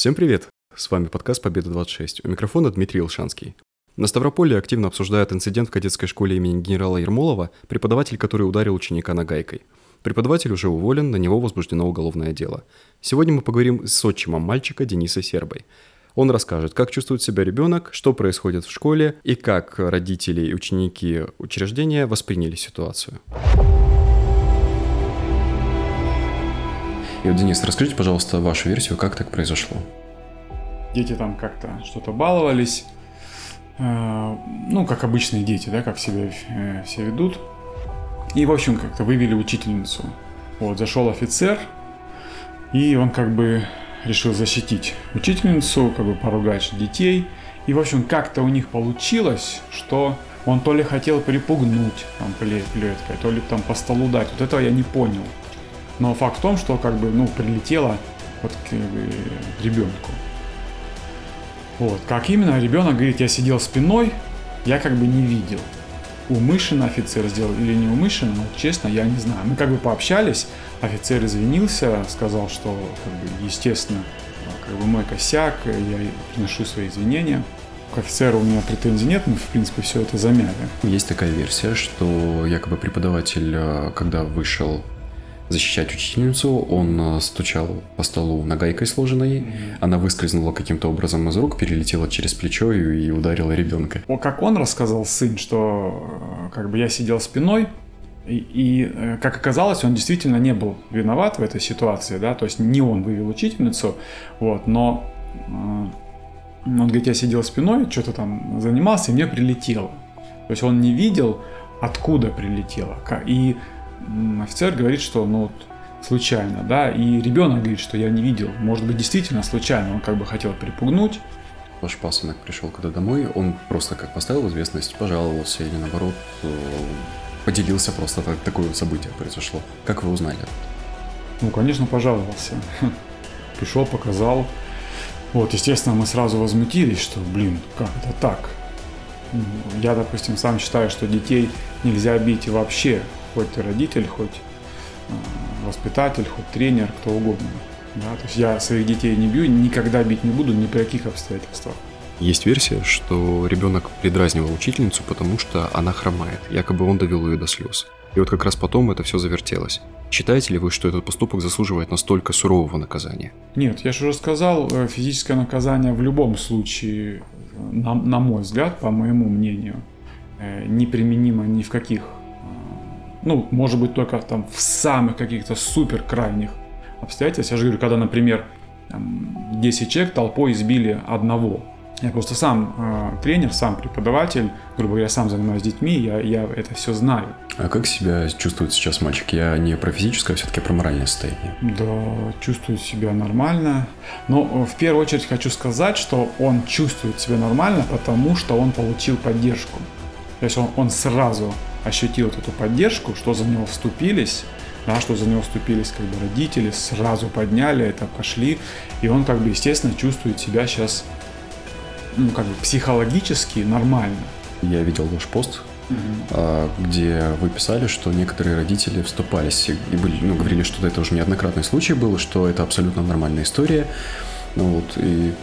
Всем привет! С вами подкаст «Победа-26». У микрофона Дмитрий Илшанский. На Ставрополе активно обсуждают инцидент в кадетской школе имени генерала Ермолова, преподаватель, который ударил ученика нагайкой. Преподаватель уже уволен, на него возбуждено уголовное дело. Сегодня мы поговорим с отчимом мальчика Денисой Сербой. Он расскажет, как чувствует себя ребенок, что происходит в школе и как родители и ученики учреждения восприняли ситуацию. И вот, Денис, расскажите, пожалуйста, вашу версию, как так произошло. Дети там как-то что-то баловались, э, ну, как обычные дети, да, как себя э, все ведут. И, в общем, как-то вывели учительницу. Вот, зашел офицер, и он как бы решил защитить учительницу, как бы поругать детей. И, в общем, как-то у них получилось, что он то ли хотел припугнуть там плеткой, то ли там по столу дать. Вот этого я не понял. Но факт в том, что как бы, ну, прилетело вот к, к ребенку. Вот. Как именно ребенок говорит, я сидел спиной, я как бы не видел. Умышленно офицер сделал или не умышленно, ну, честно, я не знаю. Мы как бы пообщались, офицер извинился, сказал, что, как бы, естественно, как бы мой косяк, я приношу свои извинения. К офицеру у меня претензий нет, мы, в принципе, все это замяли. Есть такая версия, что якобы преподаватель, э, когда вышел защищать учительницу, он э, стучал по столу нагайкой сложенной, mm-hmm. она выскользнула каким-то образом из рук, перелетела через плечо и, и ударила ребенка. Как он рассказал сын, что э, как бы я сидел спиной, и, и, э, как оказалось, он действительно не был виноват в этой ситуации, да, то есть не он вывел учительницу, вот, но он говорит, я сидел спиной, что-то там занимался, и мне прилетело. То есть он не видел, откуда прилетело. И офицер говорит, что ну вот случайно, да, и ребенок говорит, что я не видел, может быть действительно случайно, он как бы хотел припугнуть. Ваш пасынок пришел когда домой, он просто как поставил известность, пожаловался или наоборот э, поделился просто так, такое вот событие произошло. Как вы узнали? Ну, конечно, пожаловался. Пришел, показал. Вот, естественно, мы сразу возмутились, что, блин, как это так? Я, допустим, сам считаю, что детей нельзя бить вообще хоть родитель, хоть э, воспитатель, хоть тренер, кто угодно. Да? То есть я своих детей не бью, никогда бить не буду ни при каких обстоятельствах. Есть версия, что ребенок предразнивал учительницу, потому что она хромает. Якобы он довел ее до слез. И вот как раз потом это все завертелось. Считаете ли вы, что этот поступок заслуживает настолько сурового наказания? Нет, я же уже сказал, э, физическое наказание в любом случае, на, на мой взгляд, по моему мнению, э, неприменимо ни в каких ну, может быть, только там в самых каких-то супер крайних обстоятельствах. Я же говорю, когда, например, 10 человек толпой избили одного. Я просто сам э, тренер, сам преподаватель, грубо говоря, сам занимаюсь детьми, я, я это все знаю. А как себя чувствует сейчас мальчик? Я не про физическое, а все-таки про моральное состояние. Да, чувствует себя нормально. Но э, в первую очередь хочу сказать, что он чувствует себя нормально, потому что он получил поддержку. То есть он, он сразу ощутил вот эту поддержку, что за него вступились, да, что за него вступились как бы родители, сразу подняли это, пошли, и он как бы естественно чувствует себя сейчас ну как бы психологически нормально. Я видел ваш пост, Uh-huh. где вы писали, что некоторые родители вступались и были, ну, говорили, что это уже неоднократный случай был, что это абсолютно нормальная история. Ну вот, и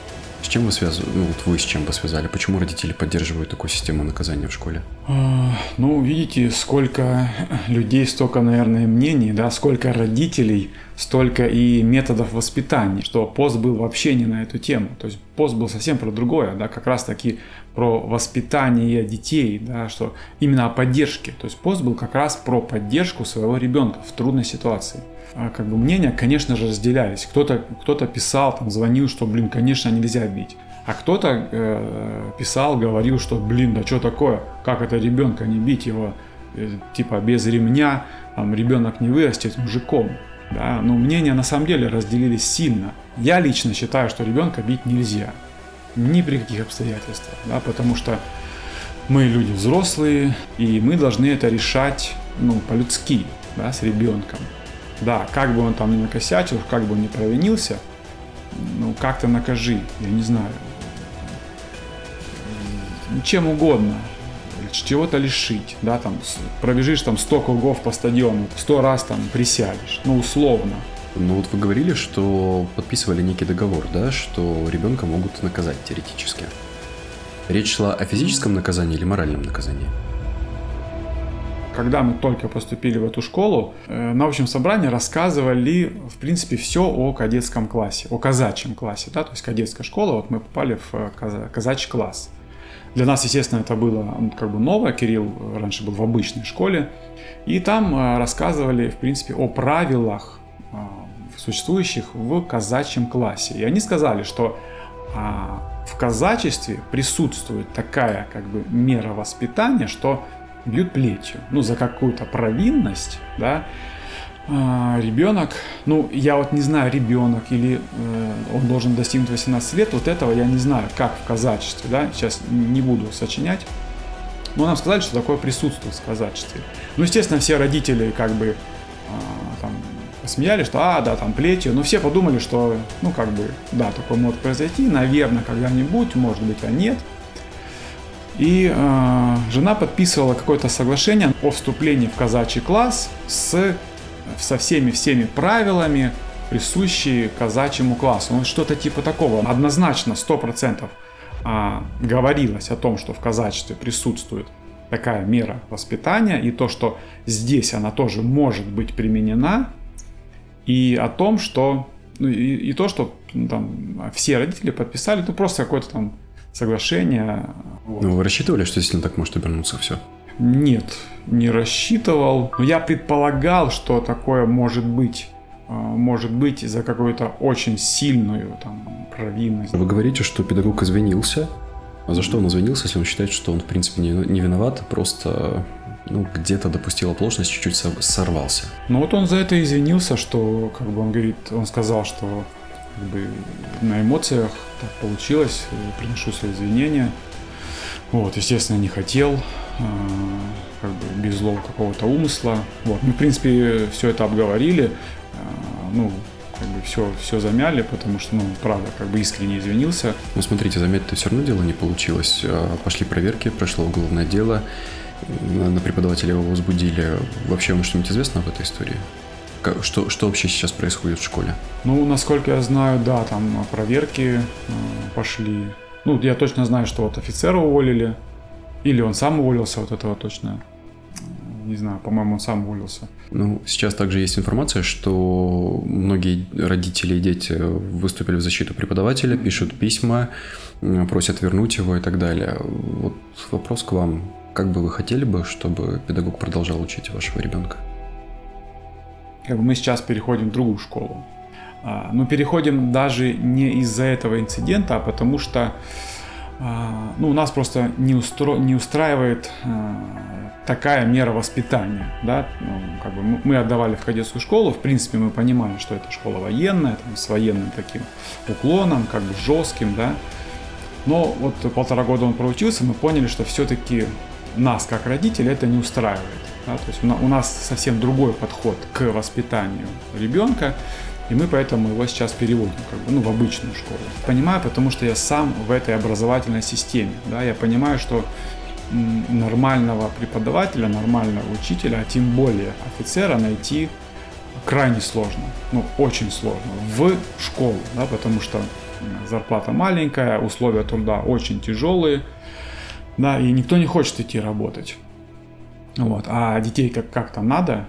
с чем вы связывали, ну вот вы с чем бы связали? Почему родители поддерживают такую систему наказания в школе? А, ну, видите, сколько людей, столько, наверное, мнений, да, сколько родителей, столько и методов воспитания, что пост был вообще не на эту тему. То есть пост был совсем про другое, да, как раз таки про воспитание детей, да, что именно о поддержке. То есть пост был как раз про поддержку своего ребенка в трудной ситуации. А, как бы мнения, конечно же, разделялись. Кто-то кто писал, там, звонил, что, блин, конечно, нельзя бить. А кто-то э, писал, говорил, что, блин, да что такое, как это ребенка не бить его, э, типа без ремня, там, ребенок не вырастет мужиком. Да? Но мнения на самом деле разделились сильно. Я лично считаю, что ребенка бить нельзя. Ни при каких обстоятельствах. Да? Потому что мы люди взрослые, и мы должны это решать ну, по-людски, да, с ребенком. Да, как бы он там ни накосячил, как бы он ни провинился, ну как-то накажи, я не знаю. Чем угодно. Чего-то лишить, да, там, пробежишь там 100 кругов по стадиону, 100 раз там присядешь, ну, условно. Ну вот вы говорили, что подписывали некий договор, да, что ребенка могут наказать теоретически. Речь шла о физическом наказании или моральном наказании? Когда мы только поступили в эту школу, э, на общем собрании рассказывали, в принципе, все о кадетском классе, о казачьем классе, да, то есть кадетская школа, вот мы попали в э, казачий класс. Для нас, естественно, это было как бы новое. Кирилл раньше был в обычной школе. И там э, рассказывали, в принципе, о правилах, существующих в казачьем классе. И они сказали, что а, в казачестве присутствует такая как бы мера воспитания, что бьют плетью, ну, за какую-то провинность, да, а, ребенок, ну, я вот не знаю, ребенок или э, он должен достигнуть 18 лет, вот этого я не знаю, как в казачестве, да, сейчас не буду сочинять, но нам сказали, что такое присутствует в казачестве. Ну, естественно, все родители как бы а, там смеялись, что, а, да, там плетью, но все подумали, что, ну, как бы, да, такое может произойти, наверное, когда-нибудь, может быть, а нет – и э, жена подписывала какое-то соглашение о вступлении в казачий класс с, со всеми-всеми правилами, присущие казачьему классу. Ну, что-то типа такого. Однозначно, 100% э, говорилось о том, что в казачестве присутствует такая мера воспитания, и то, что здесь она тоже может быть применена, и о том, что ну, и, и то, что ну, там все родители подписали, ну просто какой-то там соглашение. Вот. Ну, вы рассчитывали, что действительно так может обернуться все? Нет, не рассчитывал. Но я предполагал, что такое может быть. А, может быть за какую-то очень сильную там, провинность. Вы говорите, что педагог извинился. А за что он извинился, если он считает, что он, в принципе, не, не виноват, просто ну, где-то допустил оплошность, чуть-чуть сорвался. Ну вот он за это извинился, что, как бы он говорит, он сказал, что как бы на эмоциях так получилось, приношу свои извинения. Вот, естественно, не хотел, а, как бы без злого какого-то умысла. Вот, мы, в принципе, все это обговорили, а, ну, как бы все, все замяли, потому что, ну, правда, как бы искренне извинился. Ну, смотрите, замять-то все равно дело не получилось. А, пошли проверки, прошло уголовное дело, на преподавателя его возбудили. Вообще вам что-нибудь известно об этой истории? Что, что вообще сейчас происходит в школе? Ну, насколько я знаю, да, там проверки э, пошли. Ну, я точно знаю, что вот офицера уволили. Или он сам уволился, вот этого точно. Не знаю, по-моему, он сам уволился. Ну, сейчас также есть информация, что многие родители и дети выступили в защиту преподавателя, пишут письма, просят вернуть его и так далее. Вот вопрос к вам. Как бы вы хотели бы, чтобы педагог продолжал учить вашего ребенка? как бы мы сейчас переходим в другую школу. А, но переходим даже не из-за этого инцидента, а потому что ну, у нас просто не, устро... не устраивает а, такая мера воспитания. Да? Ну, как бы мы отдавали в кадетскую школу, в принципе, мы понимали, что это школа военная, там, с военным таким уклоном, как бы жестким, да. Но вот полтора года он проучился, мы поняли, что все-таки нас, как родителей, это не устраивает. Да? То есть у нас совсем другой подход к воспитанию ребенка, и мы поэтому его сейчас переводим как бы, ну, в обычную школу. Понимаю, потому что я сам в этой образовательной системе. Да? Я понимаю, что нормального преподавателя, нормального учителя, а тем более офицера найти крайне сложно, ну очень сложно в школу, да, потому что зарплата маленькая, условия труда очень тяжелые, да, и никто не хочет идти работать. Вот. А детей как- как-то надо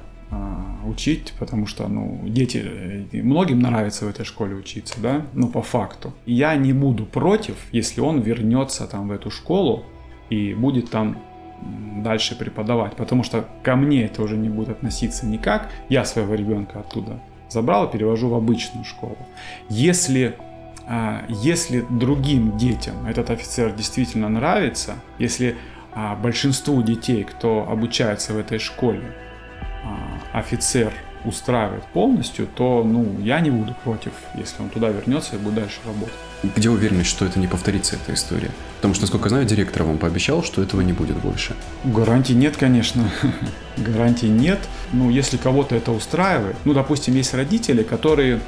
учить, потому что, ну, дети, э, многим нравится в этой школе учиться, да, ну, по факту. Я не буду против, если он вернется там в эту школу и будет там дальше преподавать, потому что ко мне это уже не будет относиться никак. Я своего ребенка оттуда забрал и перевожу в обычную школу. Если а, если другим детям этот офицер действительно нравится, если а большинству детей, кто обучается в этой школе, а, офицер устраивает полностью, то ну, я не буду против, если он туда вернется и будет дальше работать. Где уверенность, что это не повторится, эта история? Потому что, насколько я знаю, директор вам пообещал, что этого не будет больше. Гарантий нет, конечно. Гарантий нет. Ну, если кого-то это устраивает, ну, допустим, есть родители, которые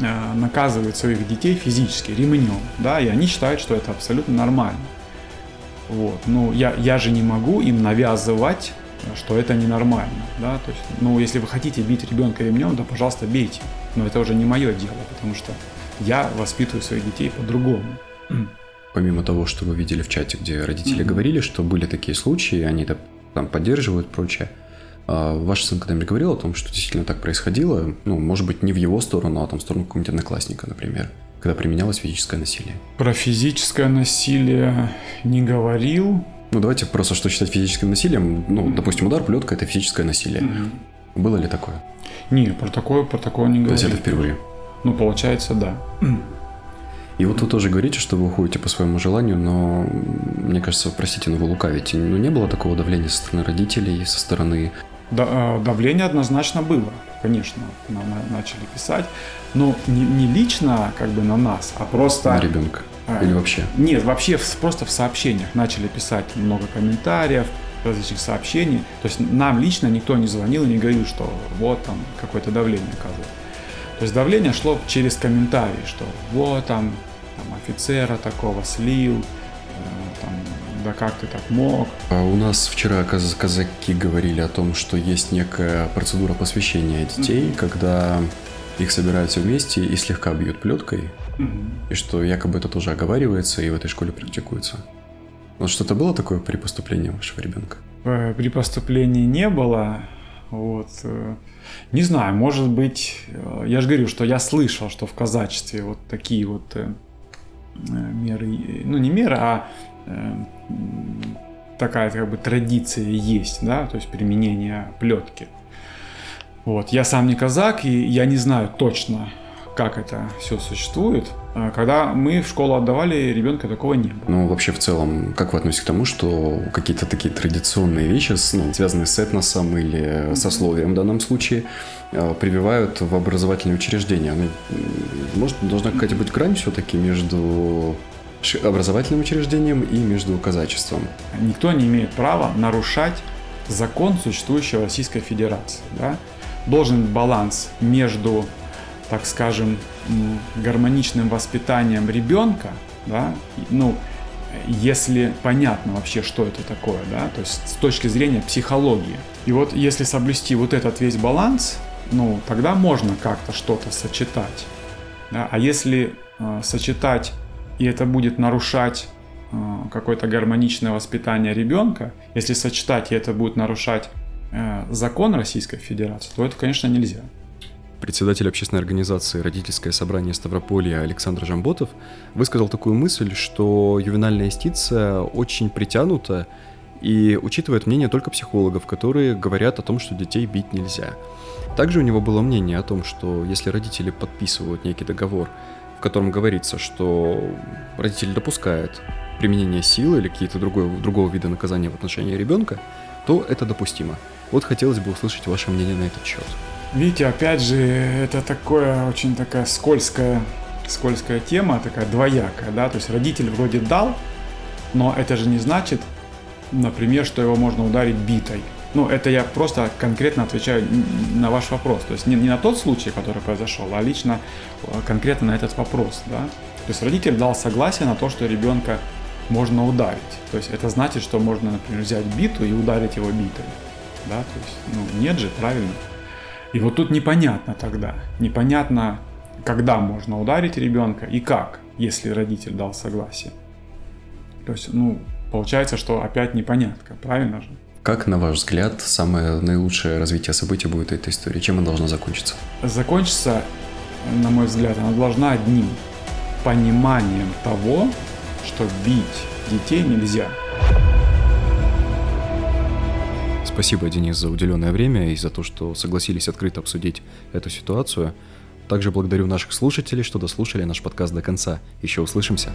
э, наказывают своих детей физически ремнем, да, и они считают, что это абсолютно нормально. Вот. Ну, я, я же не могу им навязывать что это ненормально, да, то есть, ну, если вы хотите бить ребенка ремнем, да, пожалуйста, бейте, но это уже не мое дело, потому что я воспитываю своих детей по-другому. Помимо того, что вы видели в чате, где родители mm-hmm. говорили, что были такие случаи, они это там поддерживают, прочее, а ваш сын когда-нибудь говорил о том, что действительно так происходило, ну, может быть, не в его сторону, а там в сторону какого-нибудь одноклассника, например, когда применялось физическое насилие? Про физическое насилие не говорил, ну, давайте просто, что считать физическим насилием. Ну, допустим, удар, плетка – это физическое насилие. Угу. Было ли такое? Не, про такое, про такое не говорили. То есть это впервые? Ну, получается, да. И вот вы тоже говорите, что вы уходите по своему желанию, но мне кажется, простите, но вы лукавите. Ну, не было такого давления со стороны родителей, со стороны... Да, а, давление однозначно было, конечно, нам начали писать. Но не, не лично как бы на нас, а просто... На ребенка. А, Или вообще? Нет, вообще просто в сообщениях начали писать много комментариев, различных сообщений. То есть нам лично никто не звонил и не говорил, что вот там какое-то давление оказывает. То есть давление шло через комментарии, что вот там, там офицера такого слил, э, там, да как ты так мог. А у нас вчера каз- казаки говорили о том, что есть некая процедура посвящения детей, mm-hmm. когда их собирают все вместе и слегка бьют плеткой, и что якобы это тоже оговаривается и в этой школе практикуется. Вот что-то было такое при поступлении вашего ребенка? Э, при поступлении не было. Вот. Э, не знаю, может быть, э, я же говорю, что я слышал, что в казачестве вот такие вот меры, ну не меры, а такая как бы традиция есть, да, то есть применение плетки. Вот. Я сам не казак, и я не знаю точно, как это все существует. А когда мы в школу отдавали, ребенка такого не было. Ну, вообще, в целом, как вы относитесь к тому, что какие-то такие традиционные вещи, ну, связанные с этносом или сословием в данном случае, а, прививают в образовательные учреждения? Ну, может, должна какая-то быть грань все-таки между образовательным учреждением и между казачеством? Никто не имеет права нарушать закон существующего Российской Федерации. Да? Должен быть баланс между так скажем, гармоничным воспитанием ребенка, да, ну, если понятно вообще, что это такое, да, то есть с точки зрения психологии. И вот если соблюсти вот этот весь баланс, ну, тогда можно как-то что-то сочетать. Да? А если э, сочетать, и это будет нарушать э, какое-то гармоничное воспитание ребенка, если сочетать, и это будет нарушать э, закон Российской Федерации, то это, конечно, нельзя. Председатель общественной организации «Родительское собрание Ставрополья» Александр Жамботов высказал такую мысль, что ювенальная юстиция очень притянута и учитывает мнение только психологов, которые говорят о том, что детей бить нельзя. Также у него было мнение о том, что если родители подписывают некий договор, в котором говорится, что родитель допускает применение силы или какие-то другого, другого вида наказания в отношении ребенка, то это допустимо. Вот хотелось бы услышать ваше мнение на этот счет. Видите, опять же, это такое очень такая скользкая, скользкая тема, такая двоякая, да, то есть родитель вроде дал, но это же не значит, например, что его можно ударить битой. Ну, это я просто конкретно отвечаю на ваш вопрос. То есть не, не на тот случай, который произошел, а лично э, конкретно на этот вопрос, да. То есть родитель дал согласие на то, что ребенка можно ударить. То есть это значит, что можно, например, взять биту и ударить его битой. Да, то есть, ну, нет же, правильно. И вот тут непонятно тогда, непонятно, когда можно ударить ребенка и как, если родитель дал согласие. То есть, ну, получается, что опять непонятка, правильно же? Как, на ваш взгляд, самое наилучшее развитие событий будет этой истории? Чем она должна закончиться? Закончиться, на мой взгляд, она должна одним пониманием того, что бить детей нельзя. Спасибо, Денис, за уделенное время и за то, что согласились открыто обсудить эту ситуацию. Также благодарю наших слушателей, что дослушали наш подкаст до конца. Еще услышимся.